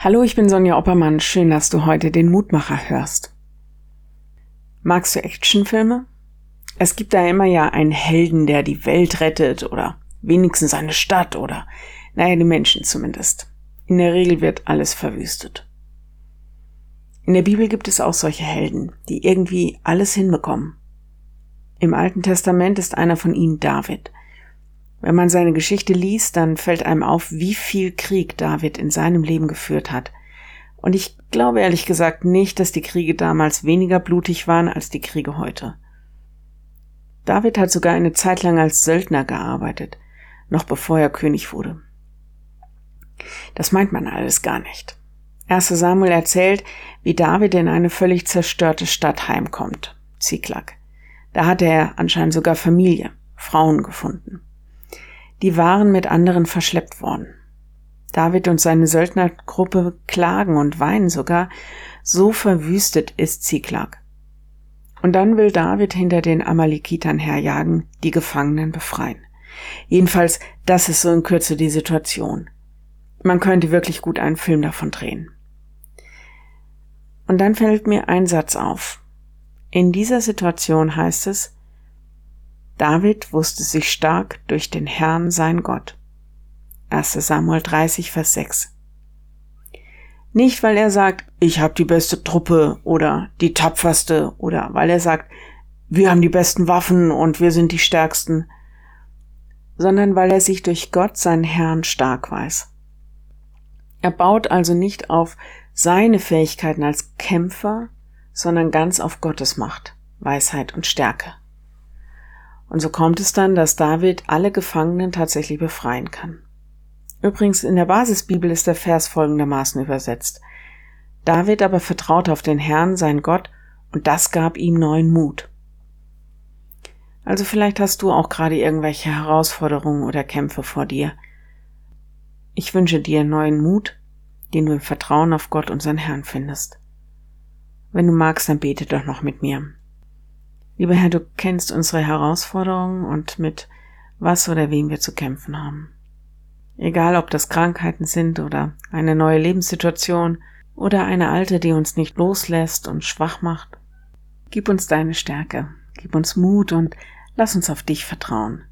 Hallo, ich bin Sonja Oppermann. Schön, dass du heute den Mutmacher hörst. Magst du Actionfilme? Es gibt da immer ja einen Helden, der die Welt rettet oder wenigstens eine Stadt oder, naja, die Menschen zumindest. In der Regel wird alles verwüstet. In der Bibel gibt es auch solche Helden, die irgendwie alles hinbekommen. Im Alten Testament ist einer von ihnen David. Wenn man seine Geschichte liest, dann fällt einem auf, wie viel Krieg David in seinem Leben geführt hat. Und ich glaube ehrlich gesagt nicht, dass die Kriege damals weniger blutig waren als die Kriege heute. David hat sogar eine Zeit lang als Söldner gearbeitet, noch bevor er König wurde. Das meint man alles gar nicht. 1. Samuel erzählt, wie David in eine völlig zerstörte Stadt heimkommt, Ziklag. Da hatte er anscheinend sogar Familie, Frauen gefunden die waren mit anderen verschleppt worden. David und seine Söldnergruppe klagen und weinen sogar, so verwüstet ist Ziklag. Und dann will David hinter den Amalekitern herjagen, die Gefangenen befreien. Jedenfalls, das ist so in Kürze die Situation. Man könnte wirklich gut einen Film davon drehen. Und dann fällt mir ein Satz auf. In dieser Situation heißt es, David wusste sich stark durch den Herrn sein Gott. 1 Samuel 30, Vers 6. Nicht, weil er sagt, ich habe die beste Truppe oder die tapferste oder weil er sagt, wir haben die besten Waffen und wir sind die stärksten, sondern weil er sich durch Gott, seinen Herrn, stark weiß. Er baut also nicht auf seine Fähigkeiten als Kämpfer, sondern ganz auf Gottes Macht, Weisheit und Stärke. Und so kommt es dann, dass David alle Gefangenen tatsächlich befreien kann. Übrigens in der Basisbibel ist der Vers folgendermaßen übersetzt. David aber vertraute auf den Herrn, sein Gott, und das gab ihm neuen Mut. Also vielleicht hast du auch gerade irgendwelche Herausforderungen oder Kämpfe vor dir. Ich wünsche dir neuen Mut, den du im Vertrauen auf Gott, unseren Herrn findest. Wenn du magst, dann bete doch noch mit mir. Lieber Herr, du kennst unsere Herausforderungen und mit was oder wem wir zu kämpfen haben. Egal, ob das Krankheiten sind oder eine neue Lebenssituation oder eine alte, die uns nicht loslässt und schwach macht. Gib uns deine Stärke, gib uns Mut und lass uns auf dich vertrauen.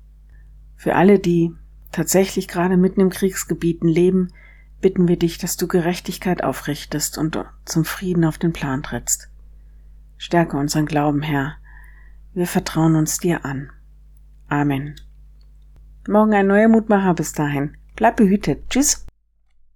Für alle, die tatsächlich gerade mitten im Kriegsgebieten leben, bitten wir dich, dass du Gerechtigkeit aufrichtest und zum Frieden auf den Plan trittst. Stärke unseren Glauben, Herr, wir vertrauen uns dir an. Amen. Morgen ein neuer Mutmacher bis dahin. Bleib behütet. Tschüss.